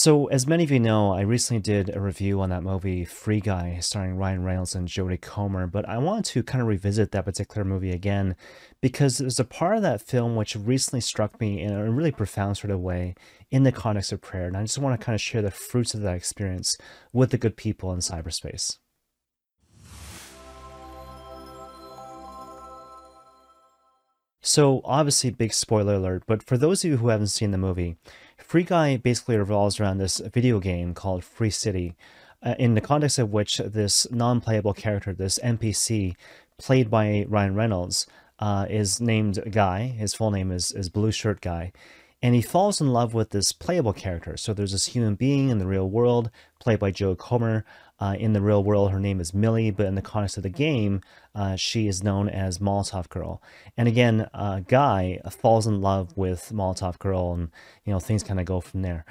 So, as many of you know, I recently did a review on that movie Free Guy, starring Ryan Reynolds and Jodie Comer, but I want to kind of revisit that particular movie again because there's a part of that film which recently struck me in a really profound sort of way in the context of prayer, and I just want to kind of share the fruits of that experience with the good people in cyberspace. So, obviously, big spoiler alert, but for those of you who haven't seen the movie, Free Guy basically revolves around this video game called Free City, uh, in the context of which this non playable character, this NPC, played by Ryan Reynolds, uh, is named Guy. His full name is, is Blue Shirt Guy. And he falls in love with this playable character. So there's this human being in the real world, played by Joe Comer, uh, in the real world, her name is Millie, but in the context of the game, uh, she is known as Molotov Girl. And again, uh, Guy falls in love with Molotov Girl, and you know things kind of go from there.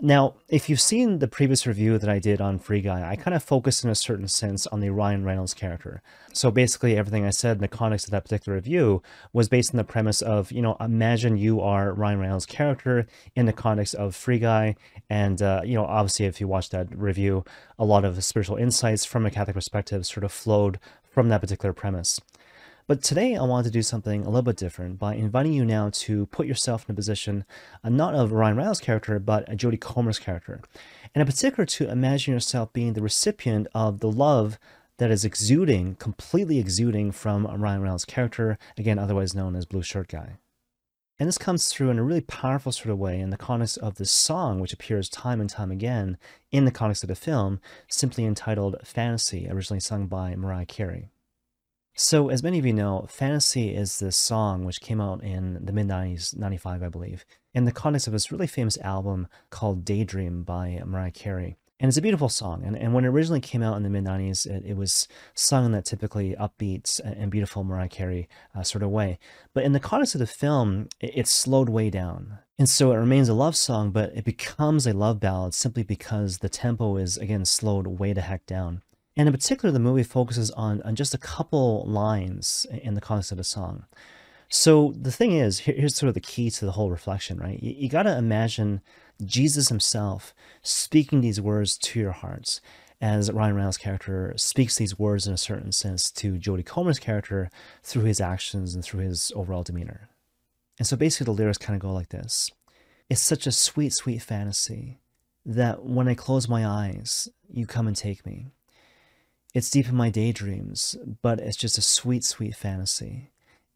Now, if you've seen the previous review that I did on Free Guy, I kind of focused in a certain sense on the Ryan Reynolds character. So basically, everything I said in the context of that particular review was based on the premise of, you know, imagine you are Ryan Reynolds' character in the context of Free Guy. And, uh, you know, obviously, if you watch that review, a lot of spiritual insights from a Catholic perspective sort of flowed from that particular premise. But today I wanted to do something a little bit different by inviting you now to put yourself in a position uh, not of Ryan Reynolds' character, but a Jodie Comer's character. And in particular, to imagine yourself being the recipient of the love that is exuding, completely exuding from Ryan Reynolds' character, again, otherwise known as Blue Shirt Guy. And this comes through in a really powerful sort of way in the context of this song, which appears time and time again in the context of the film, simply entitled Fantasy, originally sung by Mariah Carey. So, as many of you know, Fantasy is this song which came out in the mid 90s, 95, I believe, in the context of this really famous album called Daydream by Mariah Carey. And it's a beautiful song. And, and when it originally came out in the mid 90s, it, it, was sung in that typically upbeat and beautiful Mariah Carey uh, sort of way. But in the context of the film, it, slowed way down. And so it remains a love song, but it becomes a love ballad simply because the tempo is, again, slowed way the heck down. And in particular, the movie focuses on, on just a couple lines in the context of the song. So the thing is, here, here's sort of the key to the whole reflection, right? You, you got to imagine Jesus himself speaking these words to your hearts as Ryan Reynolds' character speaks these words in a certain sense to Jodie Comer's character through his actions and through his overall demeanor. And so basically the lyrics kind of go like this. It's such a sweet, sweet fantasy that when I close my eyes, you come and take me. It's deep in my daydreams, but it's just a sweet, sweet fantasy.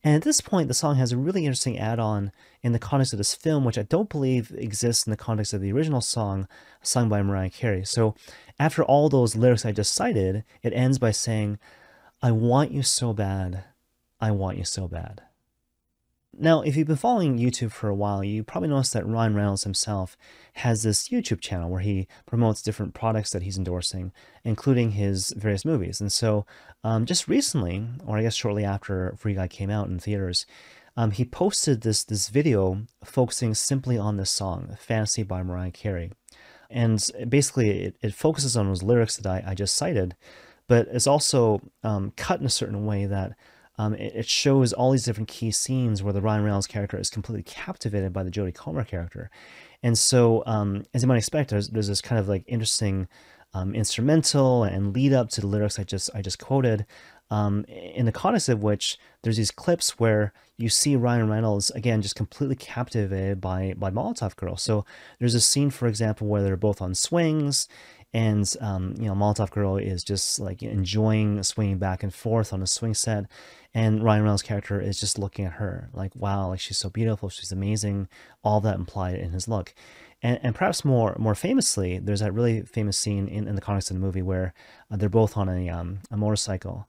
And at this point, the song has a really interesting add on in the context of this film, which I don't believe exists in the context of the original song sung by Mariah Carey. So, after all those lyrics I just cited, it ends by saying, I want you so bad. I want you so bad. Now, if you've been following YouTube for a while, you probably noticed that Ryan Reynolds himself has this YouTube channel where he promotes different products that he's endorsing, including his various movies. And so, um, just recently, or I guess shortly after Free Guy came out in theaters, um, he posted this this video focusing simply on this song, "Fantasy" by Mariah Carey, and basically it, it focuses on those lyrics that I, I just cited, but it's also um, cut in a certain way that um, it, it, shows all these different key scenes where the Ryan Reynolds character is completely captivated by the Jodie Comer character. And so, um, as you might expect, there's, there's this kind of like interesting um, instrumental and lead up to the lyrics I just I just quoted. Um, in the context of which there's these clips where you see Ryan Reynolds again just completely captivated by by Molotov Girl. So there's a scene, for example, where they're both on swings, and um, you know Molotov Girl is just like enjoying swinging back and forth on a swing set, and Ryan Reynolds' character is just looking at her like wow, like she's so beautiful, she's amazing, all that implied in his look. And, and perhaps more more famously, there's that really famous scene in, in the context of the movie where uh, they're both on a um, a motorcycle,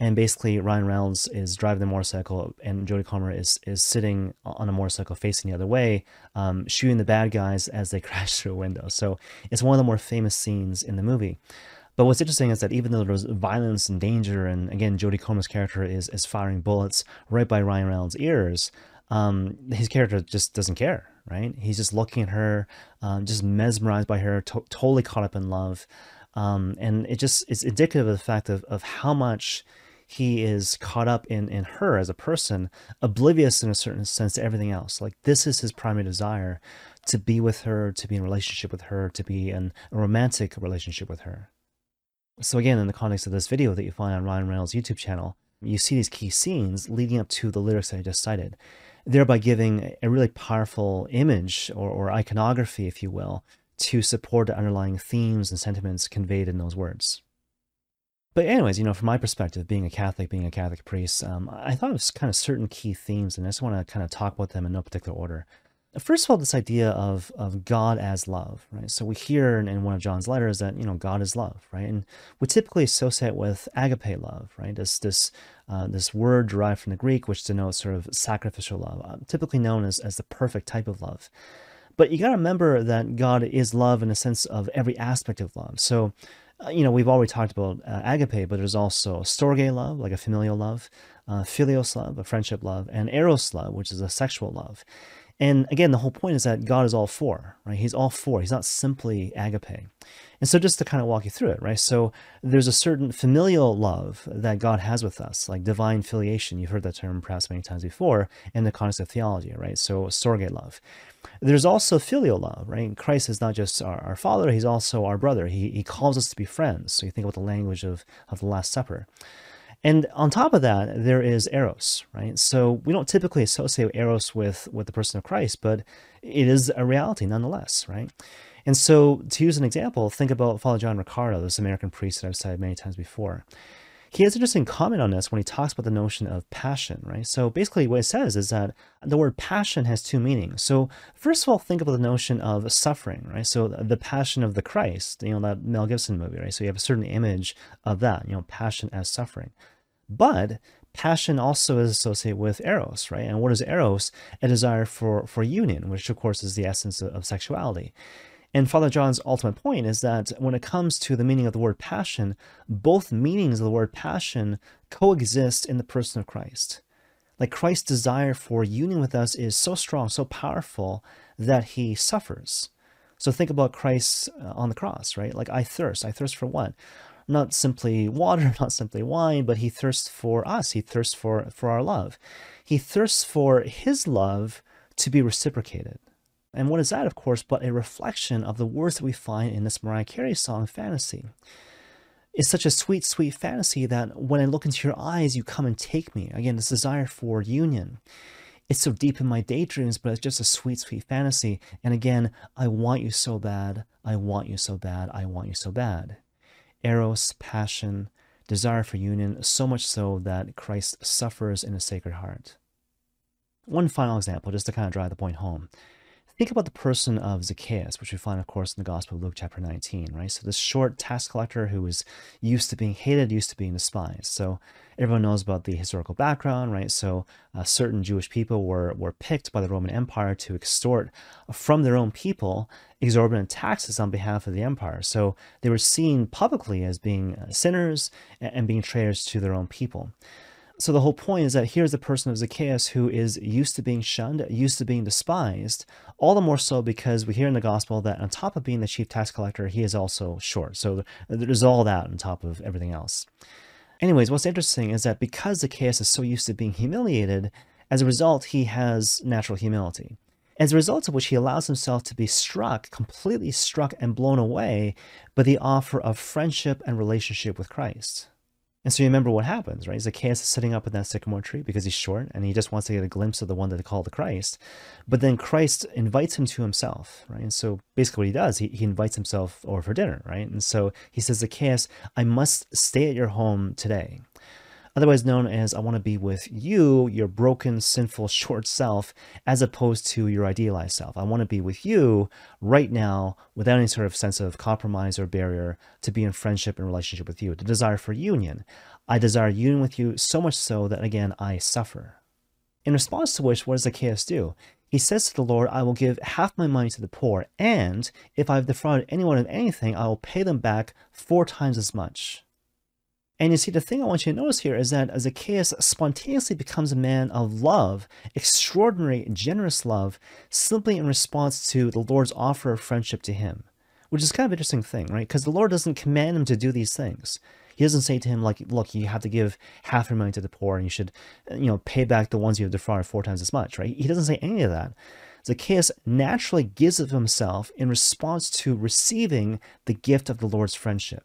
and basically Ryan Reynolds is driving the motorcycle and Jodie Comer is is sitting on a motorcycle facing the other way, um, shooting the bad guys as they crash through a window. So it's one of the more famous scenes in the movie. But what's interesting is that even though there's violence and danger, and again Jodie Comer's character is is firing bullets right by Ryan Reynolds' ears, um, his character just doesn't care, right? He's just looking at her, um, just mesmerized by her, to- totally caught up in love. Um, and it just is indicative of the fact of, of how much he is caught up in, in her as a person, oblivious in a certain sense to everything else. Like this is his primary desire to be with her, to be in relationship with her, to be in a romantic relationship with her. So again, in the context of this video that you find on Ryan Reynolds' YouTube channel, you see these key scenes leading up to the lyrics that I just cited, thereby giving a really powerful image or, or iconography, if you will, to support the underlying themes and sentiments conveyed in those words. But anyways, you know, from my perspective, being a Catholic, being a Catholic priest, um, I thought was kind of certain key themes, and I just want to kind of talk about them in no particular order. First of all, this idea of, of God as love, right? So we hear in, in one of John's letters that, you know, God is love, right? And we typically associate with agape love, right? This, this, uh, this word derived from the Greek, which denotes sort of sacrificial love, uh, typically known as, as the perfect type of love. But you got to remember that God is love in a sense of every aspect of love. So, you know, we've already talked about uh, agape, but there's also storge love, like a familial love, uh, love, a friendship love, and eros love, which is a sexual love. And again, the whole point is that God is all four, right? He's all four. He's not simply agape. And so just to kind of walk you through it, right? So there's a certain familial love that God has with us, like divine filiation. You've heard that term perhaps many times before in the context of theology, right? So storge love. There's also filial love, right? Christ is not just our, our father, he's also our brother. He, he calls us to be friends. So you think about the language of, of the Last Supper. And on top of that, there is eros, right? So we don't typically associate eros with, with the person of Christ, but it is a reality nonetheless, right? And so to use an example, think about Father John Riccardo, this American priest that I've cited many times before. He has an interesting comment on this when he talks about the notion of passion, right? So basically what it says is that the word passion has two meanings. So first of all, think about the notion of suffering, right? So the passion of the Christ, you know, that Mel Gibson movie, right? So you have a certain image of that, you know, passion as suffering. But passion also is associated with eros, right? And what is eros? A desire for, for union, which of course is the essence of, of sexuality. And Father John's ultimate point is that when it comes to the meaning of the word passion, both meanings of the word passion coexist in the person of Christ. Like Christ's desire for union with us is so strong, so powerful that he suffers. So think about Christ uh, on the cross, right? Like I thirst. I thirst for what? not simply water, not simply wine, but he thirsts for us. He thirsts for, for our love. He thirsts for his love to be reciprocated. And what is that, of course, but a reflection of the words that we find in this Mariah Carey song, Fantasy. It's such a sweet, sweet fantasy that when I look into your eyes, you come and take me. Again, this desire for union. It's so deep in my daydreams, but it's just a sweet, sweet fantasy. And again, I want you so bad. I want you so bad. I want you so bad eros, passion, desire for union, so much so that Christ suffers in a sacred heart. One final example, just to kind of drive the point home. Think about the person of Zacchaeus, which we find, of course, in the Gospel of Luke chapter 19, right? So this short tax collector who was used to being hated, used to being despised. So everyone knows about the historical background, right? So uh, certain Jewish people were, were picked by the Roman Empire to extort from their own people exorbitant taxes on behalf of the empire. So they were seen publicly as being uh, sinners and being traitors to their own people. So the whole point is that here's the person of Zacchaeus who is used to being shunned, used to being despised, all the more so because we hear in the gospel that on top of being the chief tax collector, he is also short. So there's all that on top of everything else. Anyways, what's interesting is that because Zacchaeus is so used to being humiliated, as a result, he has natural humility. As a result of which he allows himself to be struck, completely struck and blown away by the offer of friendship and relationship with Christ. And so you remember what happens, right? Zacchaeus is sitting up in that sycamore tree because he's short and he just wants to get a glimpse of the one that they call the Christ. But then Christ invites him to himself, right? And so basically what he does, he, he invites himself over for dinner, right? And so he says, Zacchaeus, I must stay at your home today otherwise known as I want to be with you, your broken, sinful, short self, as opposed to your idealized self. I want to be with you right now without any sort of sense of compromise or barrier to be in friendship and relationship with you. The desire for union. I desire union with you so much so that, again, I suffer. In response to which, what does Zacchaeus do? He says to the Lord, I will give half my money to the poor, and if I've defrauded anyone of anything, I will pay them back four times as much. And you see, the thing I want you to notice here is that Zacchaeus spontaneously becomes a man of love, extraordinary, generous love, simply in response to the Lord's offer of friendship to him. which is kind of interesting thing, right? Because the Lord doesn't command him to do these things. He doesn't say to him, like, look, you have to give half your money to the poor and you should, you know, pay back the ones you have defrauded four times as much, right? He doesn't say any of that. Zacchaeus naturally gives of himself in response to receiving the gift of the Lord's friendship.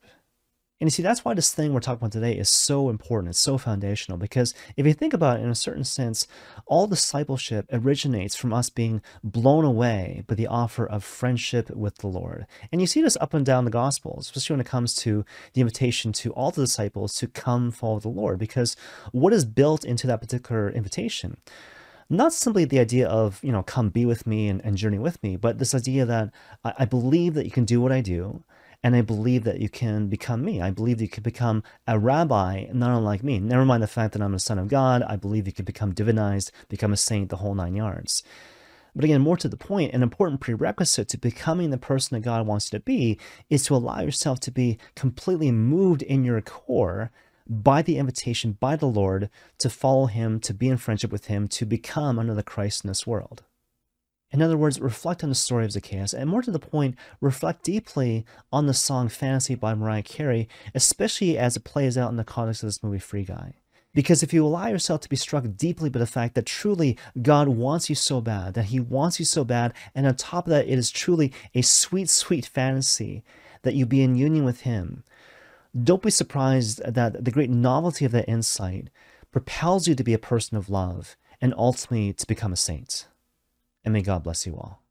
And you see, that's why this thing we're talking about today is so important. It's so foundational because if you think about it in a certain sense, all discipleship originates from us being blown away by the offer of friendship with the Lord. And you see this up and down the Gospels, especially when it comes to the invitation to all the disciples to come follow the Lord, because what is built into that particular invitation? not simply the idea of, you know, come be with me and, and journey with me, but this idea that I, I, believe that you can do what I do. And I believe that you can become me. I believe that you can become a rabbi, not unlike me. Never mind the fact that I'm a son of God. I believe you can become divinized, become a saint, the whole nine yards. But again, more to the point, an important prerequisite to becoming the person that God wants you to be is to allow yourself to be completely moved in your core by the invitation by the Lord to follow him, to be in friendship with him, to become another Christ in this world. In other words, reflect on the story of Zacchaeus, and more to the point, reflect deeply on the song Fantasy by Mariah Carey, especially as it plays out in the context of this movie Free Guy. Because if you allow yourself to be struck deeply by the fact that truly God wants you so bad, that He wants you so bad, and on top of that, it is truly a sweet, sweet fantasy that you be in union with Him, don't be surprised that the great novelty of that insight propels you to be a person of love and ultimately to become a saint. And may God bless you all.